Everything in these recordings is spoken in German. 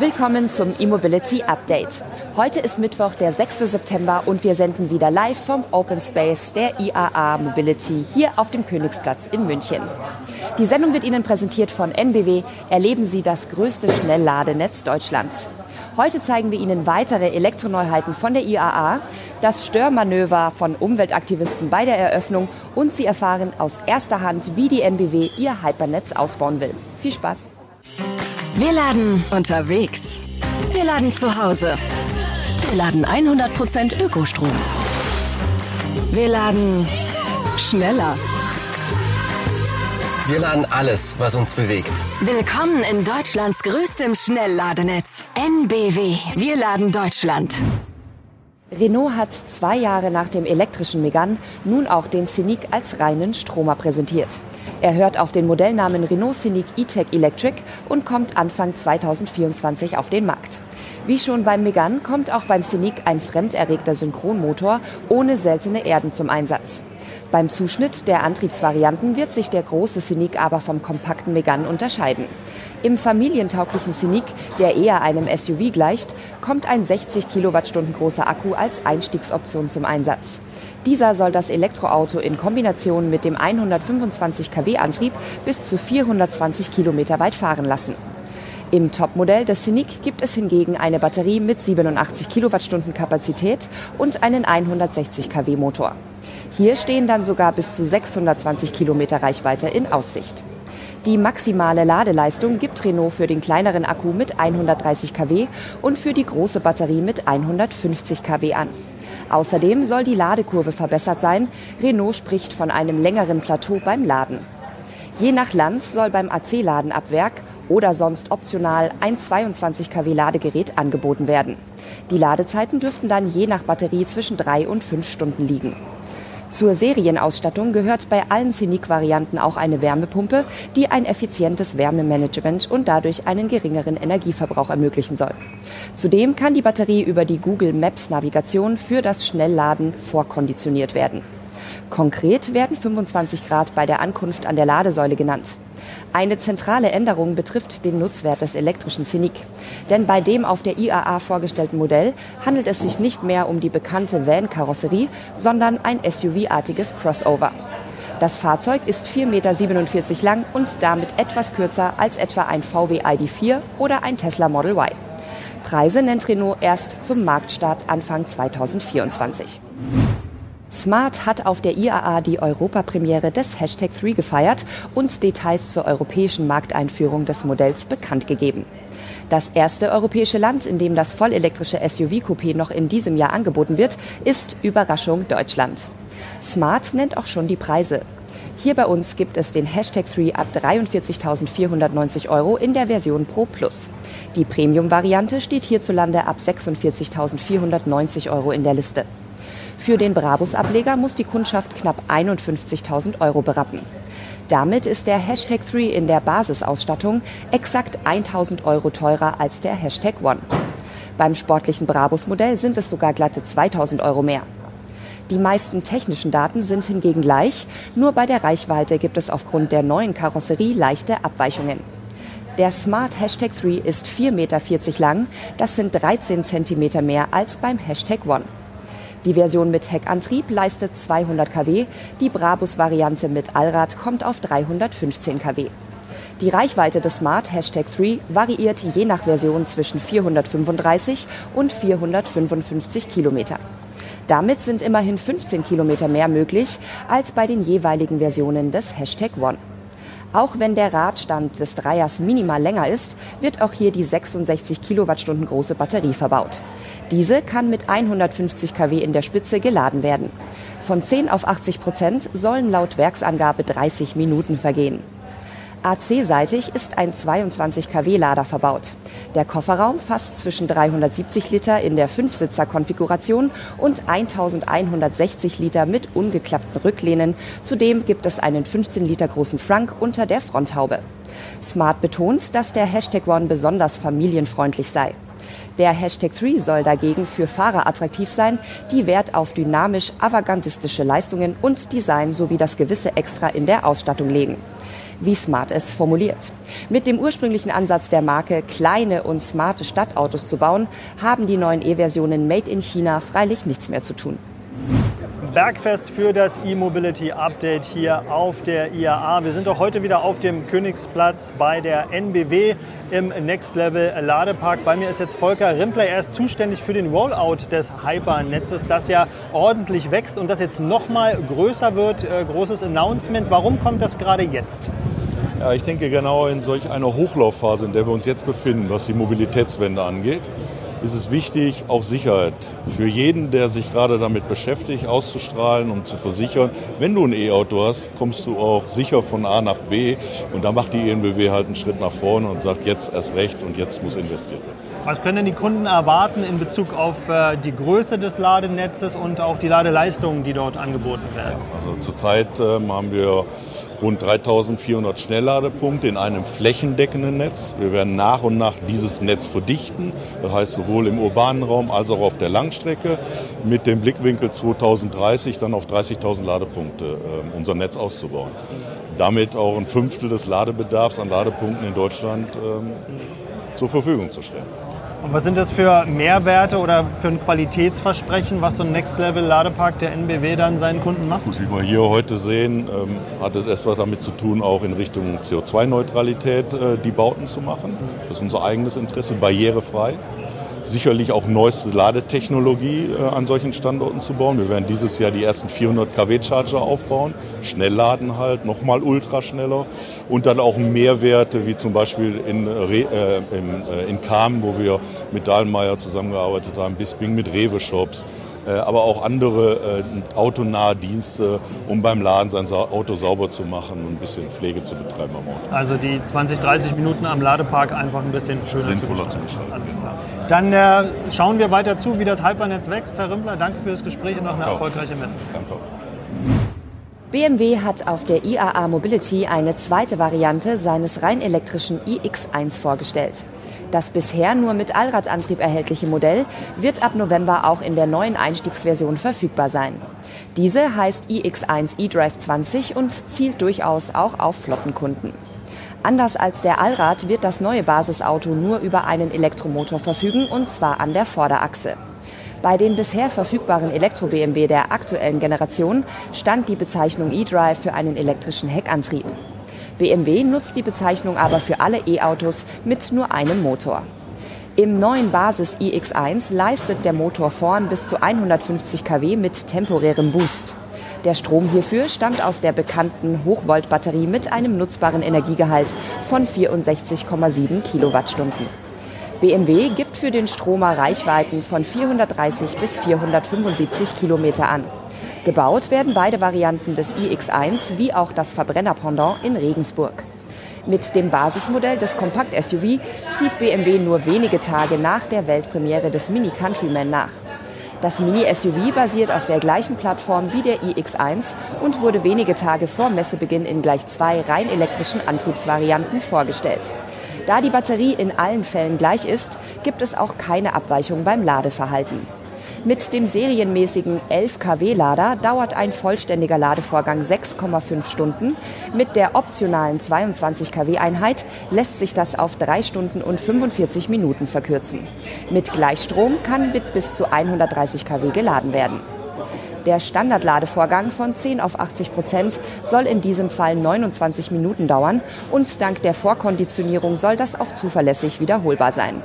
Willkommen zum E-Mobility Update. Heute ist Mittwoch, der 6. September und wir senden wieder live vom Open Space der IAA Mobility hier auf dem Königsplatz in München. Die Sendung wird Ihnen präsentiert von NBW. Erleben Sie das größte Schnellladenetz Deutschlands. Heute zeigen wir Ihnen weitere Elektroneuheiten von der IAA, das Störmanöver von Umweltaktivisten bei der Eröffnung und Sie erfahren aus erster Hand, wie die NBW ihr Hypernetz ausbauen will. Viel Spaß! Wir laden unterwegs. Wir laden zu Hause. Wir laden 100% Ökostrom. Wir laden schneller. Wir laden alles, was uns bewegt. Willkommen in Deutschlands größtem Schnellladenetz. NBW. Wir laden Deutschland. Renault hat zwei Jahre nach dem elektrischen Megane nun auch den Scenic als reinen Stromer präsentiert. Er hört auf den Modellnamen Renault Scenic E-Tech Electric und kommt Anfang 2024 auf den Markt. Wie schon beim Megane kommt auch beim Scenic ein fremderregter Synchronmotor ohne seltene Erden zum Einsatz. Beim Zuschnitt der Antriebsvarianten wird sich der große Scenic aber vom kompakten Megane unterscheiden. Im familientauglichen Scenic, der eher einem SUV gleicht, kommt ein 60 Kilowattstunden großer Akku als Einstiegsoption zum Einsatz. Dieser soll das Elektroauto in Kombination mit dem 125 kW Antrieb bis zu 420 Kilometer weit fahren lassen. Im Topmodell des Scenic gibt es hingegen eine Batterie mit 87 Kilowattstunden Kapazität und einen 160 kW Motor. Hier stehen dann sogar bis zu 620 Kilometer Reichweite in Aussicht. Die maximale Ladeleistung gibt Renault für den kleineren Akku mit 130 kW und für die große Batterie mit 150 kW an. Außerdem soll die Ladekurve verbessert sein. Renault spricht von einem längeren Plateau beim Laden. Je nach Land soll beim AC-Laden ab Werk oder sonst optional ein 22 kW Ladegerät angeboten werden. Die Ladezeiten dürften dann je nach Batterie zwischen drei und fünf Stunden liegen. Zur Serienausstattung gehört bei allen Scenic-Varianten auch eine Wärmepumpe, die ein effizientes Wärmemanagement und dadurch einen geringeren Energieverbrauch ermöglichen soll. Zudem kann die Batterie über die Google Maps Navigation für das Schnellladen vorkonditioniert werden. Konkret werden 25 Grad bei der Ankunft an der Ladesäule genannt. Eine zentrale Änderung betrifft den Nutzwert des elektrischen Scenic. Denn bei dem auf der IAA vorgestellten Modell handelt es sich nicht mehr um die bekannte Van-Karosserie, sondern ein SUV-artiges Crossover. Das Fahrzeug ist 4,47 Meter lang und damit etwas kürzer als etwa ein VW ID4 oder ein Tesla Model Y. Preise nennt Renault erst zum Marktstart Anfang 2024. Smart hat auf der IAA die Europapremiere des Hashtag 3 gefeiert und Details zur europäischen Markteinführung des Modells bekannt gegeben. Das erste europäische Land, in dem das vollelektrische SUV-Coupé noch in diesem Jahr angeboten wird, ist Überraschung Deutschland. Smart nennt auch schon die Preise. Hier bei uns gibt es den Hashtag 3 ab 43.490 Euro in der Version Pro Plus. Die Premium-Variante steht hierzulande ab 46.490 Euro in der Liste. Für den Brabus-Ableger muss die Kundschaft knapp 51.000 Euro berappen. Damit ist der Hashtag 3 in der Basisausstattung exakt 1000 Euro teurer als der Hashtag One. Beim sportlichen Brabus-Modell sind es sogar glatte 2000 Euro mehr. Die meisten technischen Daten sind hingegen gleich, nur bei der Reichweite gibt es aufgrund der neuen Karosserie leichte Abweichungen. Der Smart Hashtag 3 ist 4,40 Meter lang, das sind 13 Zentimeter mehr als beim Hashtag One. Die Version mit Heckantrieb leistet 200 kW, die Brabus-Variante mit Allrad kommt auf 315 kW. Die Reichweite des Smart Hashtag 3 variiert je nach Version zwischen 435 und 455 Kilometer. Damit sind immerhin 15 Kilometer mehr möglich als bei den jeweiligen Versionen des Hashtag One. Auch wenn der Radstand des Dreiers minimal länger ist, wird auch hier die 66 Kilowattstunden große Batterie verbaut. Diese kann mit 150 kW in der Spitze geladen werden. Von 10 auf 80 Prozent sollen laut Werksangabe 30 Minuten vergehen. AC-seitig ist ein 22 kW-Lader verbaut. Der Kofferraum fasst zwischen 370 Liter in der Fünfsitzer-Konfiguration und 1160 Liter mit ungeklappten Rücklehnen. Zudem gibt es einen 15 Liter großen Frunk unter der Fronthaube. Smart betont, dass der Hashtag One besonders familienfreundlich sei. Der Hashtag 3 soll dagegen für Fahrer attraktiv sein, die Wert auf dynamisch avantgardistische Leistungen und Design sowie das gewisse Extra in der Ausstattung legen. Wie Smart es formuliert. Mit dem ursprünglichen Ansatz der Marke, kleine und smarte Stadtautos zu bauen, haben die neuen E-Versionen Made in China freilich nichts mehr zu tun. Bergfest für das E-Mobility Update hier auf der IAA. Wir sind auch heute wieder auf dem Königsplatz bei der NBW im Next Level Ladepark. Bei mir ist jetzt Volker Rimpler. Er ist zuständig für den Rollout des Hypernetzes, das ja ordentlich wächst und das jetzt noch mal größer wird. Äh, großes Announcement. Warum kommt das gerade jetzt? Ja, ich denke genau in solch einer Hochlaufphase, in der wir uns jetzt befinden, was die Mobilitätswende angeht, ist es wichtig, auch Sicherheit für jeden, der sich gerade damit beschäftigt, auszustrahlen und zu versichern. Wenn du ein E-Auto hast, kommst du auch sicher von A nach B. Und da macht die ENBW halt einen Schritt nach vorne und sagt, jetzt erst recht und jetzt muss investiert werden. Was können denn die Kunden erwarten in Bezug auf äh, die Größe des Ladenetzes und auch die Ladeleistungen, die dort angeboten werden? Ja, also zurzeit ähm, haben wir rund 3400 Schnellladepunkte in einem flächendeckenden Netz. Wir werden nach und nach dieses Netz verdichten, das heißt sowohl im urbanen Raum als auch auf der Langstrecke, mit dem Blickwinkel 2030 dann auf 30.000 Ladepunkte äh, unser Netz auszubauen. Damit auch ein Fünftel des Ladebedarfs an Ladepunkten in Deutschland ähm, zur Verfügung zu stellen. Und was sind das für Mehrwerte oder für ein Qualitätsversprechen, was so ein Next-Level-Ladepark der NBW dann seinen Kunden macht? Gut, wie wir hier heute sehen, ähm, hat es etwas damit zu tun, auch in Richtung CO2-Neutralität äh, die Bauten zu machen. Das ist unser eigenes Interesse, barrierefrei sicherlich auch neueste Ladetechnologie äh, an solchen Standorten zu bauen. Wir werden dieses Jahr die ersten 400 kW Charger aufbauen, Schnellladen halt, nochmal ultraschneller und dann auch Mehrwerte wie zum Beispiel in, Re, äh, in, äh, in Kamen, wo wir mit Dahlmeier zusammengearbeitet haben, Bisping mit Rewe-Shops. Äh, aber auch andere äh, autonahe Dienste, um beim Laden sein Auto sauber zu machen und ein bisschen Pflege zu betreiben am Auto. Also die 20, 30 Minuten am Ladepark einfach ein bisschen schöner Sinnvoller zu gestalten. Dann äh, schauen wir weiter zu, wie das Hypernetz wächst. Herr Rimpler, danke für das Gespräch und noch eine Ciao. erfolgreiche Messe. Danke. BMW hat auf der IAA Mobility eine zweite Variante seines rein elektrischen iX1 vorgestellt. Das bisher nur mit Allradantrieb erhältliche Modell wird ab November auch in der neuen Einstiegsversion verfügbar sein. Diese heißt iX1 eDrive 20 und zielt durchaus auch auf Flottenkunden. Anders als der Allrad wird das neue Basisauto nur über einen Elektromotor verfügen und zwar an der Vorderachse. Bei den bisher verfügbaren Elektro-BMW der aktuellen Generation stand die Bezeichnung eDrive für einen elektrischen Heckantrieb. BMW nutzt die Bezeichnung aber für alle E-Autos mit nur einem Motor. Im neuen Basis iX1 leistet der Motor vorn bis zu 150 kW mit temporärem Boost. Der Strom hierfür stammt aus der bekannten Hochvolt-Batterie mit einem nutzbaren Energiegehalt von 64,7 Kilowattstunden. BMW gibt für den Stromer Reichweiten von 430 bis 475 Kilometer an. Gebaut werden beide Varianten des iX1 wie auch das Verbrenner-Pendant in Regensburg. Mit dem Basismodell des Kompakt-SUV zieht BMW nur wenige Tage nach der Weltpremiere des Mini Countryman nach. Das Mini-SUV basiert auf der gleichen Plattform wie der iX1 und wurde wenige Tage vor Messebeginn in gleich zwei rein elektrischen Antriebsvarianten vorgestellt. Da die Batterie in allen Fällen gleich ist, gibt es auch keine Abweichung beim Ladeverhalten. Mit dem serienmäßigen 11 kW-Lader dauert ein vollständiger Ladevorgang 6,5 Stunden. Mit der optionalen 22 kW-Einheit lässt sich das auf 3 Stunden und 45 Minuten verkürzen. Mit Gleichstrom kann mit bis zu 130 kW geladen werden. Der Standardladevorgang von 10 auf 80 Prozent soll in diesem Fall 29 Minuten dauern und dank der Vorkonditionierung soll das auch zuverlässig wiederholbar sein.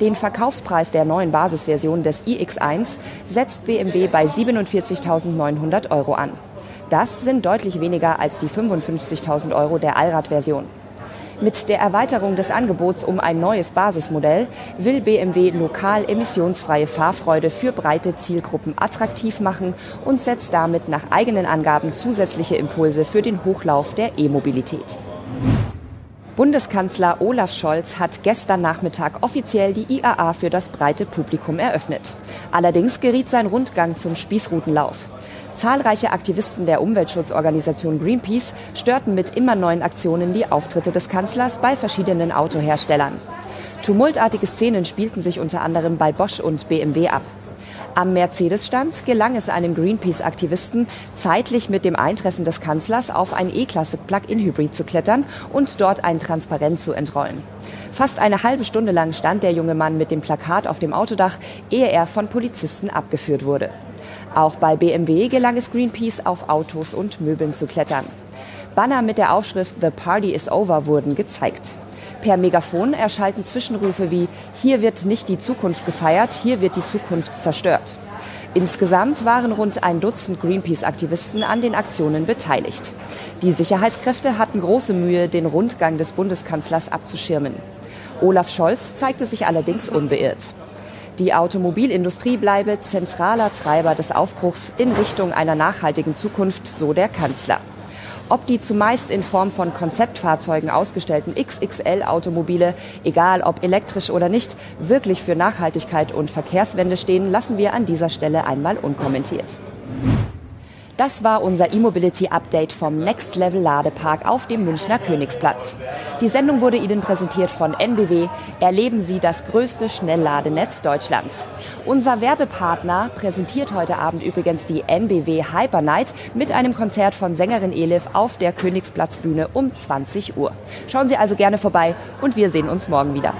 Den Verkaufspreis der neuen Basisversion des iX1 setzt BMW bei 47.900 Euro an. Das sind deutlich weniger als die 55.000 Euro der Allradversion. Mit der Erweiterung des Angebots um ein neues Basismodell will BMW lokal emissionsfreie Fahrfreude für breite Zielgruppen attraktiv machen und setzt damit nach eigenen Angaben zusätzliche Impulse für den Hochlauf der E-Mobilität. Bundeskanzler Olaf Scholz hat gestern Nachmittag offiziell die IAA für das breite Publikum eröffnet. Allerdings geriet sein Rundgang zum Spießrutenlauf. Zahlreiche Aktivisten der Umweltschutzorganisation Greenpeace störten mit immer neuen Aktionen die Auftritte des Kanzlers bei verschiedenen Autoherstellern. Tumultartige Szenen spielten sich unter anderem bei Bosch und BMW ab. Am Mercedes-Stand gelang es einem Greenpeace-Aktivisten, zeitlich mit dem Eintreffen des Kanzlers auf ein E-Klasse Plug-in-Hybrid zu klettern und dort ein Transparent zu entrollen. Fast eine halbe Stunde lang stand der junge Mann mit dem Plakat auf dem Autodach, ehe er von Polizisten abgeführt wurde. Auch bei BMW gelang es Greenpeace, auf Autos und Möbeln zu klettern. Banner mit der Aufschrift The Party is Over wurden gezeigt. Per Megafon erschallten Zwischenrufe wie Hier wird nicht die Zukunft gefeiert, hier wird die Zukunft zerstört. Insgesamt waren rund ein Dutzend Greenpeace-Aktivisten an den Aktionen beteiligt. Die Sicherheitskräfte hatten große Mühe, den Rundgang des Bundeskanzlers abzuschirmen. Olaf Scholz zeigte sich allerdings unbeirrt. Die Automobilindustrie bleibe zentraler Treiber des Aufbruchs in Richtung einer nachhaltigen Zukunft, so der Kanzler. Ob die zumeist in Form von Konzeptfahrzeugen ausgestellten XXL-Automobile, egal ob elektrisch oder nicht, wirklich für Nachhaltigkeit und Verkehrswende stehen, lassen wir an dieser Stelle einmal unkommentiert. Das war unser E-Mobility Update vom Next Level Ladepark auf dem Münchner Königsplatz. Die Sendung wurde Ihnen präsentiert von NBW. Erleben Sie das größte Schnellladenetz Deutschlands. Unser Werbepartner präsentiert heute Abend übrigens die NBW Hyper Night mit einem Konzert von Sängerin Elif auf der Königsplatzbühne um 20 Uhr. Schauen Sie also gerne vorbei und wir sehen uns morgen wieder.